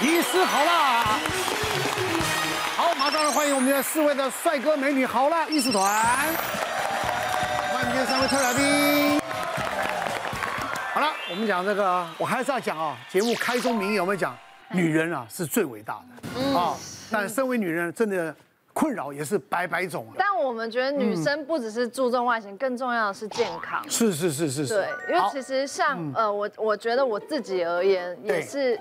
医师好啦，好，马上来欢迎我们的四位的帅哥美女好啦艺术团，欢迎今天三位特来宾。好了，我们讲这个，我还是要讲啊，节目开宗明义有没有讲，女人啊是最伟大的啊，但身为女人真的。困扰也是百百种，但我们觉得女生不只是注重外形，更重要的是健康。是是是是是。对，因为其实像呃我我觉得我自己而言也是，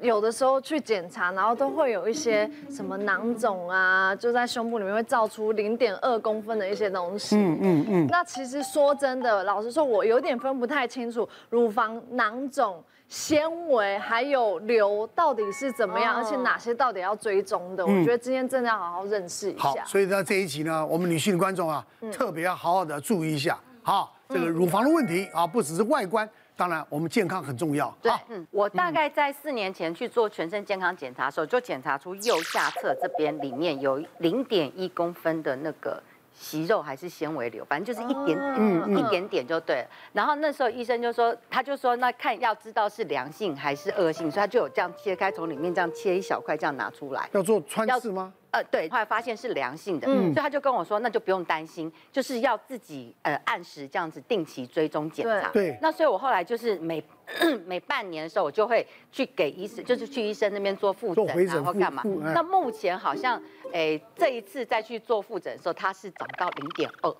有的时候去检查，然后都会有一些什么囊肿啊，就在胸部里面会造出零点二公分的一些东西。嗯嗯嗯。那其实说真的，老实说，我有点分不太清楚乳房囊肿。纤维还有瘤到底是怎么样，而且哪些到底要追踪的？我觉得今天真的要好好认识一下。好，所以在这一集呢，我们女性的观众啊，特别要好好的注意一下。好，这个乳房的问题啊，不只是外观，当然我们健康很重要。对，嗯，我大概在四年前去做全身健康检查的时候，就检查出右下侧这边里面有零点一公分的那个。息肉还是纤维瘤，反正就是一点点，嗯、一点点就对了。然后那时候医生就说，他就说，那看要知道是良性还是恶性，所以他就有这样切开，从里面这样切一小块，这样拿出来。要做穿刺吗？呃，对，后来发现是良性的，嗯，所以他就跟我说，那就不用担心，就是要自己呃按时这样子定期追踪检查。对。那所以我后来就是每 每半年的时候，我就会去给医生，就是去医生那边做复诊，然后干嘛？那目前好像。哎，这一次再去做复诊的时候，它是涨到零点二。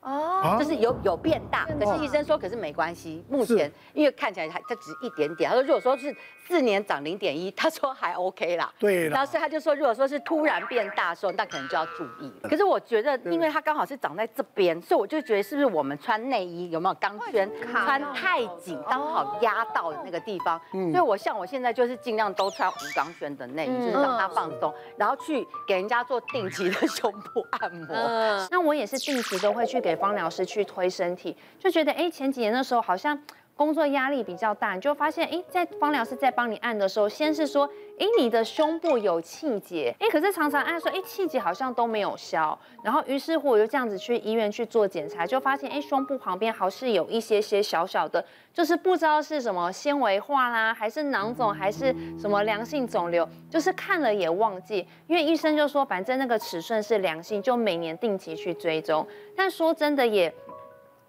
哦，就是有有变大，可是医生说，可是没关系。目前因为看起来还它只一点点，他说如果说是四年长零点一，他说还 OK 啦。对。然后所以他就说，如果说是突然变大的时候，那可能就要注意。可是我觉得，因为它刚好是长在这边，所以我就觉得是不是我们穿内衣有没有钢圈穿太紧，刚好压到的那个地方。所以我像我现在就是尽量都穿无钢圈的内衣，就是让它放松，然后去给人家做定期的 胸部按摩。嗯，那我也是定期都会去给芳疗师去推身体，就觉得哎，前几年的时候好像工作压力比较大，你就发现哎，在芳疗师在帮你按的时候，先是说哎，你的胸部有气结，哎，可是常常按说哎，气结好像都没有消，然后于是乎我就这样子去医院去做检查，就发现哎，胸部旁边好像有一些些小小的，就是不知道是什么纤维化啦，还是囊肿，还是什么良性肿瘤，就是看了也忘记，因为医生就说反正那个尺寸是良性，就每年定期去追踪。但说真的也，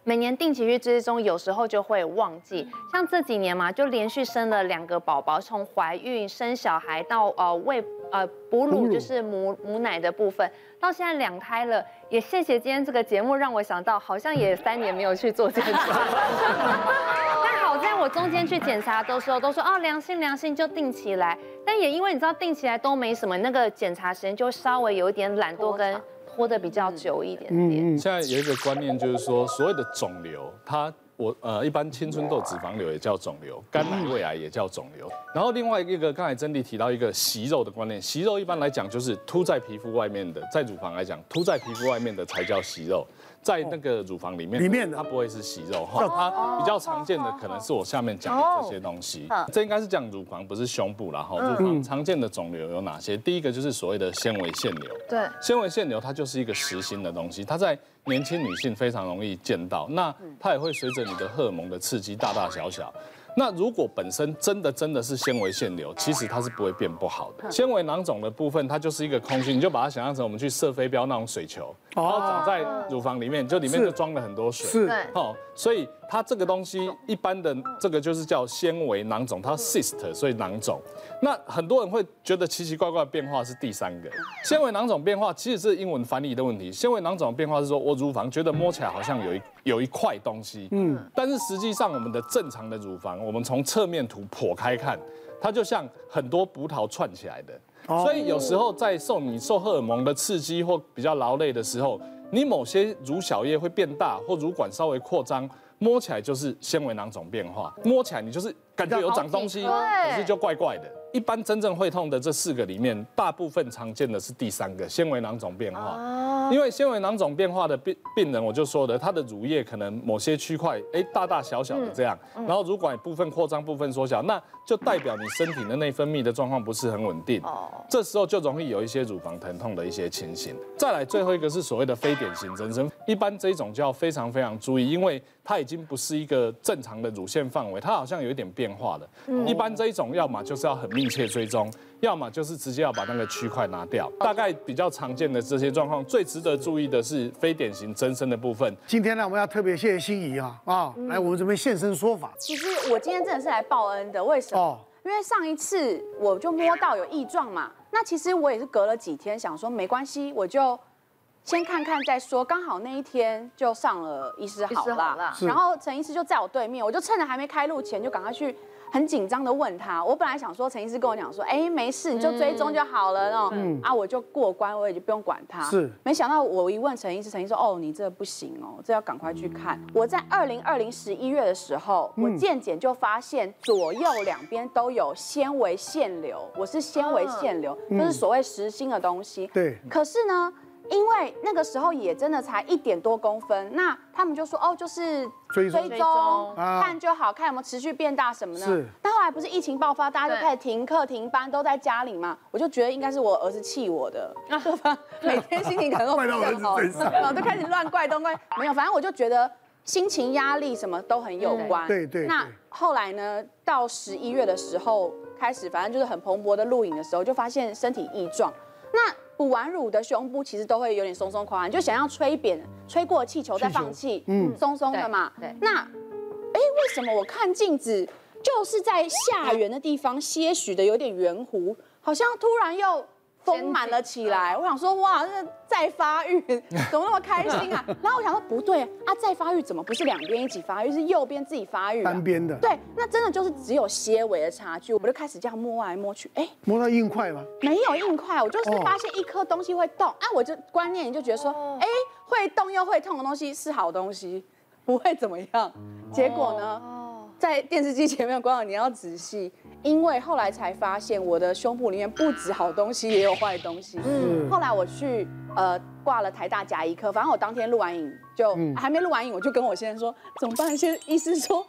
每年定期去追踪，有时候就会忘记。像这几年嘛，就连续生了两个宝宝，从怀孕生小孩到呃喂呃哺乳，就是母母奶的部分，到现在两胎了。也谢谢今天这个节目，让我想到好像也三年没有去做检查。但好在我中间去检查的时候，都说哦良性良性就定期来。但也因为你知道定期来都没什么，那个检查时间就稍微有一点懒惰跟。活得比较久一点点。现在有一个观念，就是说所谓的肿瘤，它我呃一般青春痘脂肪瘤也叫肿瘤，肝癌胃癌也叫肿瘤。然后另外一个刚才珍妮提到一个息肉的观念，息肉一般来讲就是凸在皮肤外面的，在乳房来讲凸在皮肤外面的才叫息肉。在那个乳房里面，里面它不会是息肉哈，它比较常见的可能是我下面讲的这些东西。这应该是讲乳房，不是胸部啦哈。乳房常见的肿瘤有哪些？第一个就是所谓的纤维腺瘤。对，纤维腺瘤它就是一个实心的东西，它在年轻女性非常容易见到。那它也会随着你的荷尔蒙的刺激大大小小。那如果本身真的真的是纤维腺瘤，其实它是不会变不好的。纤维囊肿的部分，它就是一个空心，你就把它想象成我们去射飞镖那种水球，然后长在乳房里面，就里面就装了很多水。是，哦，所以。它这个东西一般的这个就是叫纤维囊肿，它 cyst，所以囊肿。那很多人会觉得奇奇怪怪的变化是第三个纤维囊肿变化，其实是英文翻译的问题。纤维囊肿的变化是说我乳房觉得摸起来好像有一有一块东西，嗯，但是实际上我们的正常的乳房，我们从侧面图剖开看，它就像很多葡萄串起来的。所以有时候在受你受荷尔蒙的刺激或比较劳累的时候，你某些乳小叶会变大，或乳管稍微扩张。摸起来就是纤维囊肿变化，摸起来你就是感觉有长东西，可是就怪怪的。一般真正会痛的这四个里面，大部分常见的是第三个纤维囊肿变化。因为纤维囊肿变化的病病人，我就说的，他的乳液可能某些区块哎大大小小的这样，然后乳管部分扩张，部分缩小，那就代表你身体的内分泌的状况不是很稳定。哦这时候就容易有一些乳房疼痛的一些情形。再来最后一个是所谓的非典型增生，一般这种就要非常非常注意，因为它已经不是一个正常的乳腺范围，它好像有一点变变化的。一般这一种，要么就是要很密切追踪，要么就是直接要把那个区块拿掉。大概比较常见的这些状况，最值得注意的是非典型增生的部分。今天呢，我们要特别谢谢心仪啊啊，来我们这边现身说法。其实我今天真的是来报恩的，为什么？哦，因为上一次我就摸到有异状嘛，那其实我也是隔了几天想说没关系，我就。先看看再说，刚好那一天就上了医师好了，然后陈医师就在我对面，我就趁着还没开录前就赶快去，很紧张的问他。我本来想说陈医师跟我讲说，哎，没事，你就追踪就好了。哦，嗯。啊，我就过关，我也就不用管他。是，没想到我一问陈医师，陈医师说，哦，你这不行哦，这要赶快去看。我在二零二零十一月的时候，我健检就发现左右两边都有纤维腺瘤，我是纤维腺瘤，就是所谓实心的东西。对，可是呢。因为那个时候也真的才一点多公分，那他们就说哦，就是追踪看就好，看有没有持续变大什么的。是。但后来不是疫情爆发，大家就开始停课停班，都在家里嘛。我就觉得应该是我儿子气我的，每天心情可能都不太好，然后就开始乱怪东怪。没有，反正我就觉得心情压力什么都很有关。对对。那后来呢，到十一月的时候开始，反正就是很蓬勃的录影的时候，就发现身体异状。那补完乳的胸部其实都会有点松松垮，你就想要吹扁，吹过气球再放气，嗯，松松的嘛。对。那，哎，为什么我看镜子就是在下缘的地方些许的有点圆弧，好像突然又。丰满了起来，我想说哇，这再发育 怎么那么开心啊？然后我想说不对啊，再发育怎么不是两边一起发育，是右边自己发育？单边的。对，那真的就是只有些微的差距。我就开始这样摸来摸去，哎，摸到硬块吗？没有硬块，我就是发现一颗东西会动啊，我就观念就觉得说，哎，会动又会痛的东西是好东西，不会怎么样。结果呢，在电视机前面观众你要仔细。因为后来才发现，我的胸部里面不止好东西，也有坏东西。嗯，后来我去呃挂了台大甲医科，反正我当天录完影就、嗯、还没录完影，我就跟我先生说怎么办？先生医师说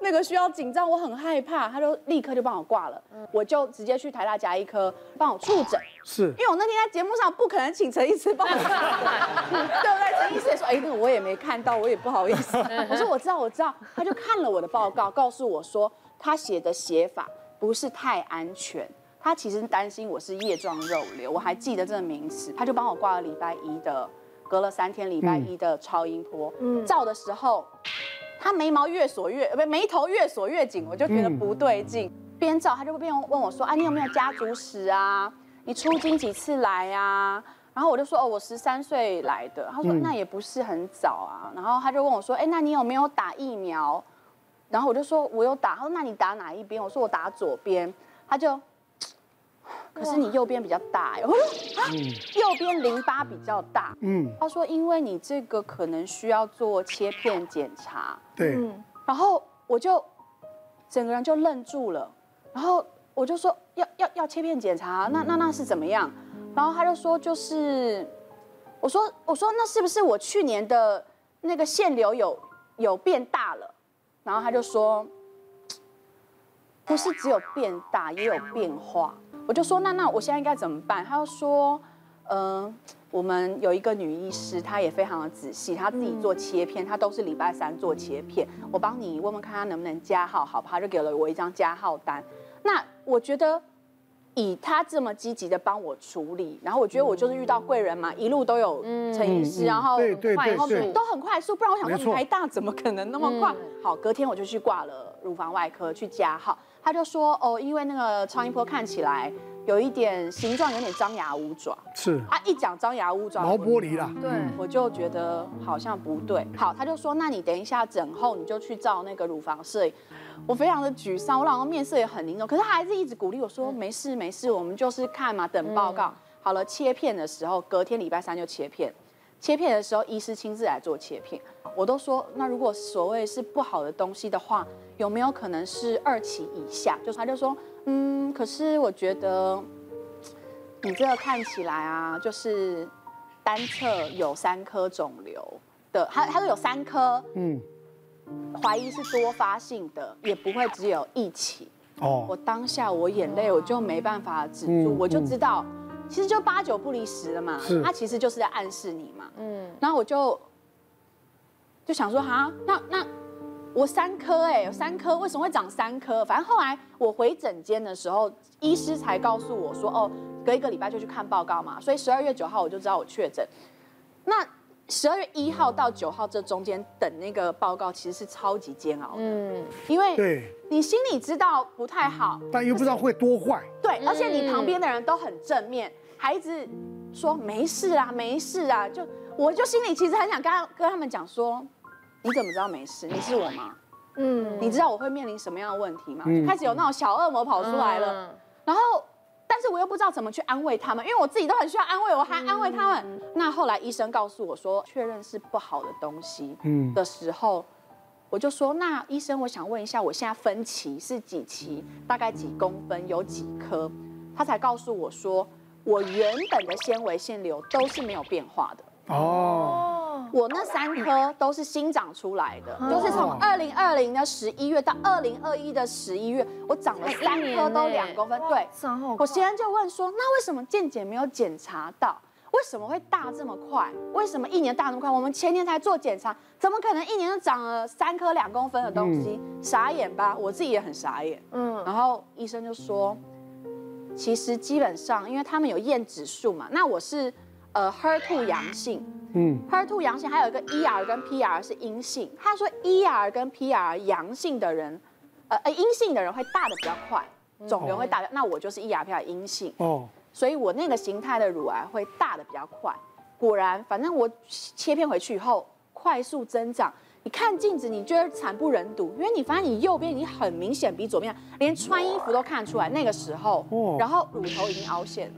那个需要紧张，我很害怕，他就立刻就帮我挂了。嗯、我就直接去台大甲医科帮我触诊。是，因为我那天在节目上不可能请陈医师帮我，对不对？陈医师也说，哎，那个我也没看到，我也不好意思。我说我知道，我知道。他就看了我的报告，告诉我说他写的写法。不是太安全，他其实担心我是叶状肉瘤，我还记得这个名词，他就帮我挂了礼拜一的，隔了三天礼拜一的超音波，嗯，照的时候，他眉毛越锁越，不眉头越锁越紧，我就觉得不对劲，边照他就边问我说，啊，你有没有家族史啊？你出经几次来啊？然后我就说，哦，我十三岁来的，他说那也不是很早啊，然后他就问我说，哎，那你有没有打疫苗？然后我就说，我有打。他说，那你打哪一边？我说我打左边。他就，可是你右边比较大哟。我说啊，右边淋巴比较大。嗯。他说，因为你这个可能需要做切片检查。对。然后我就整个人就愣住了。然后我就说，要要要切片检查，那那那是怎么样？然后他就说，就是，我说我说那是不是我去年的那个腺瘤有有变大了？然后他就说，不是只有变大，也有变化。我就说，那那我现在应该怎么办？他就说，嗯、呃，我们有一个女医师，她也非常的仔细，她自己做切片，她都是礼拜三做切片。我帮你问问看，她能不能加号，好不好？就给了我一张加号单。那我觉得。以他这么积极的帮我处理，然后我觉得我就是遇到贵人嘛，一路都有陈医师，然后然后都很快速，不然我想说台大怎么可能那么快？好，隔天我就去挂了乳房外科去加号，他就说哦，因为那个超音波看起来有一点形状有点张牙舞爪，是啊，一讲张牙舞爪，毛玻璃啦，对，我就觉得好像不对。好，他就说那你等一下整后你就去照那个乳房摄影。我非常的沮丧，我老公面色也很凝重，可是他还是一直鼓励我说：“没事没事，我们就是看嘛，等报告。”好了，切片的时候，隔天礼拜三就切片。切片的时候，医师亲自来做切片。我都说，那如果所谓是不好的东西的话，有没有可能是二期以下？就是他就说：“嗯，可是我觉得你这个看起来啊，就是单侧有三颗肿瘤的，他他说有三颗，嗯。”怀疑是多发性的，也不会只有一起。哦，我当下我眼泪我就没办法止住，嗯、我就知道，其实就八九不离十了嘛。他其实就是在暗示你嘛。嗯，然后我就就想说，哈，那那我三颗哎，有三颗，为什么会长三颗？反正后来我回诊间的时候，医师才告诉我说，哦，隔一个礼拜就去看报告嘛。所以十二月九号我就知道我确诊。那十二月一号到九号这中间等那个报告，其实是超级煎熬的。嗯，因为对，你心里知道不太好，但又不知道会多坏。对，而且你旁边的人都很正面，还一直说没事啊，没事啊。就我就心里其实很想跟他跟他们讲说。你怎么知道没事？你是我吗？嗯，你知道我会面临什么样的问题吗？嗯、开始有那种小恶魔跑出来了，嗯、然后，但是我又不知道怎么去安慰他们，因为我自己都很需要安慰，我还安慰他们。嗯、那后来医生告诉我说，确认是不好的东西，嗯的时候，嗯、我就说，那医生，我想问一下，我现在分期是几期？大概几公分？有几颗？他才告诉我说，我原本的纤维腺瘤都是没有变化的。哦。我那三颗都是新长出来的，就是从二零二零的十一月到二零二一的十一月，我长了三颗都两公分。对，我先生就问说，那为什么健检没有检查到？为什么会大这么快？为什么一年大那么快？我们前年才做检查，怎么可能一年就长了三颗两公分的东西？傻眼吧？我自己也很傻眼。嗯，然后医生就说，其实基本上，因为他们有验指数嘛，那我是呃 HER2 阳性。嗯，HER2 阳性，还有一个 ER 跟 PR 是阴性。他说 ER 跟 PR 阳性的人，呃呃阴性的人会大的比较快，肿瘤会大的。那我就是 ER PR 阴性哦，所以我那个形态的乳癌会大的比较快。果然，反正我切片回去以后快速增长。你看镜子，你觉得惨不忍睹，因为你发现你右边已经很明显比左边，连穿衣服都看出来。那个时候，然后乳头已经凹陷了。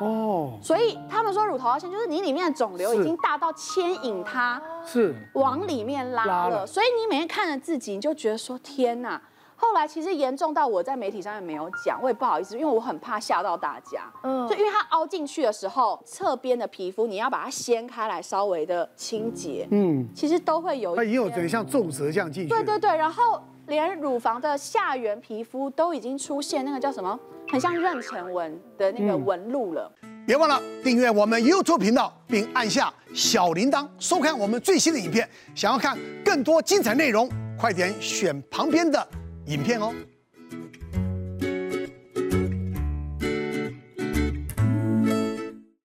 哦，所以他们说乳头凹陷就是你里面的肿瘤已经大到牵引它是。往里面拉了，所以你每天看着自己，你就觉得说天哪。后来其实严重到我在媒体上面没有讲，我也不好意思，因为我很怕吓到大家。嗯，就因为它凹进去的时候，侧边的皮肤你要把它掀开来，稍微的清洁。嗯，其实都会有。它也有点像皱褶这样进去。对对对，然后连乳房的下缘皮肤都已经出现那个叫什么，很像妊娠纹的那个纹路了。嗯，别忘了订阅我们 YouTube 频道，并按下小铃铛，收看我们最新的影片。想要看更多精彩内容，快点选旁边的影片哦。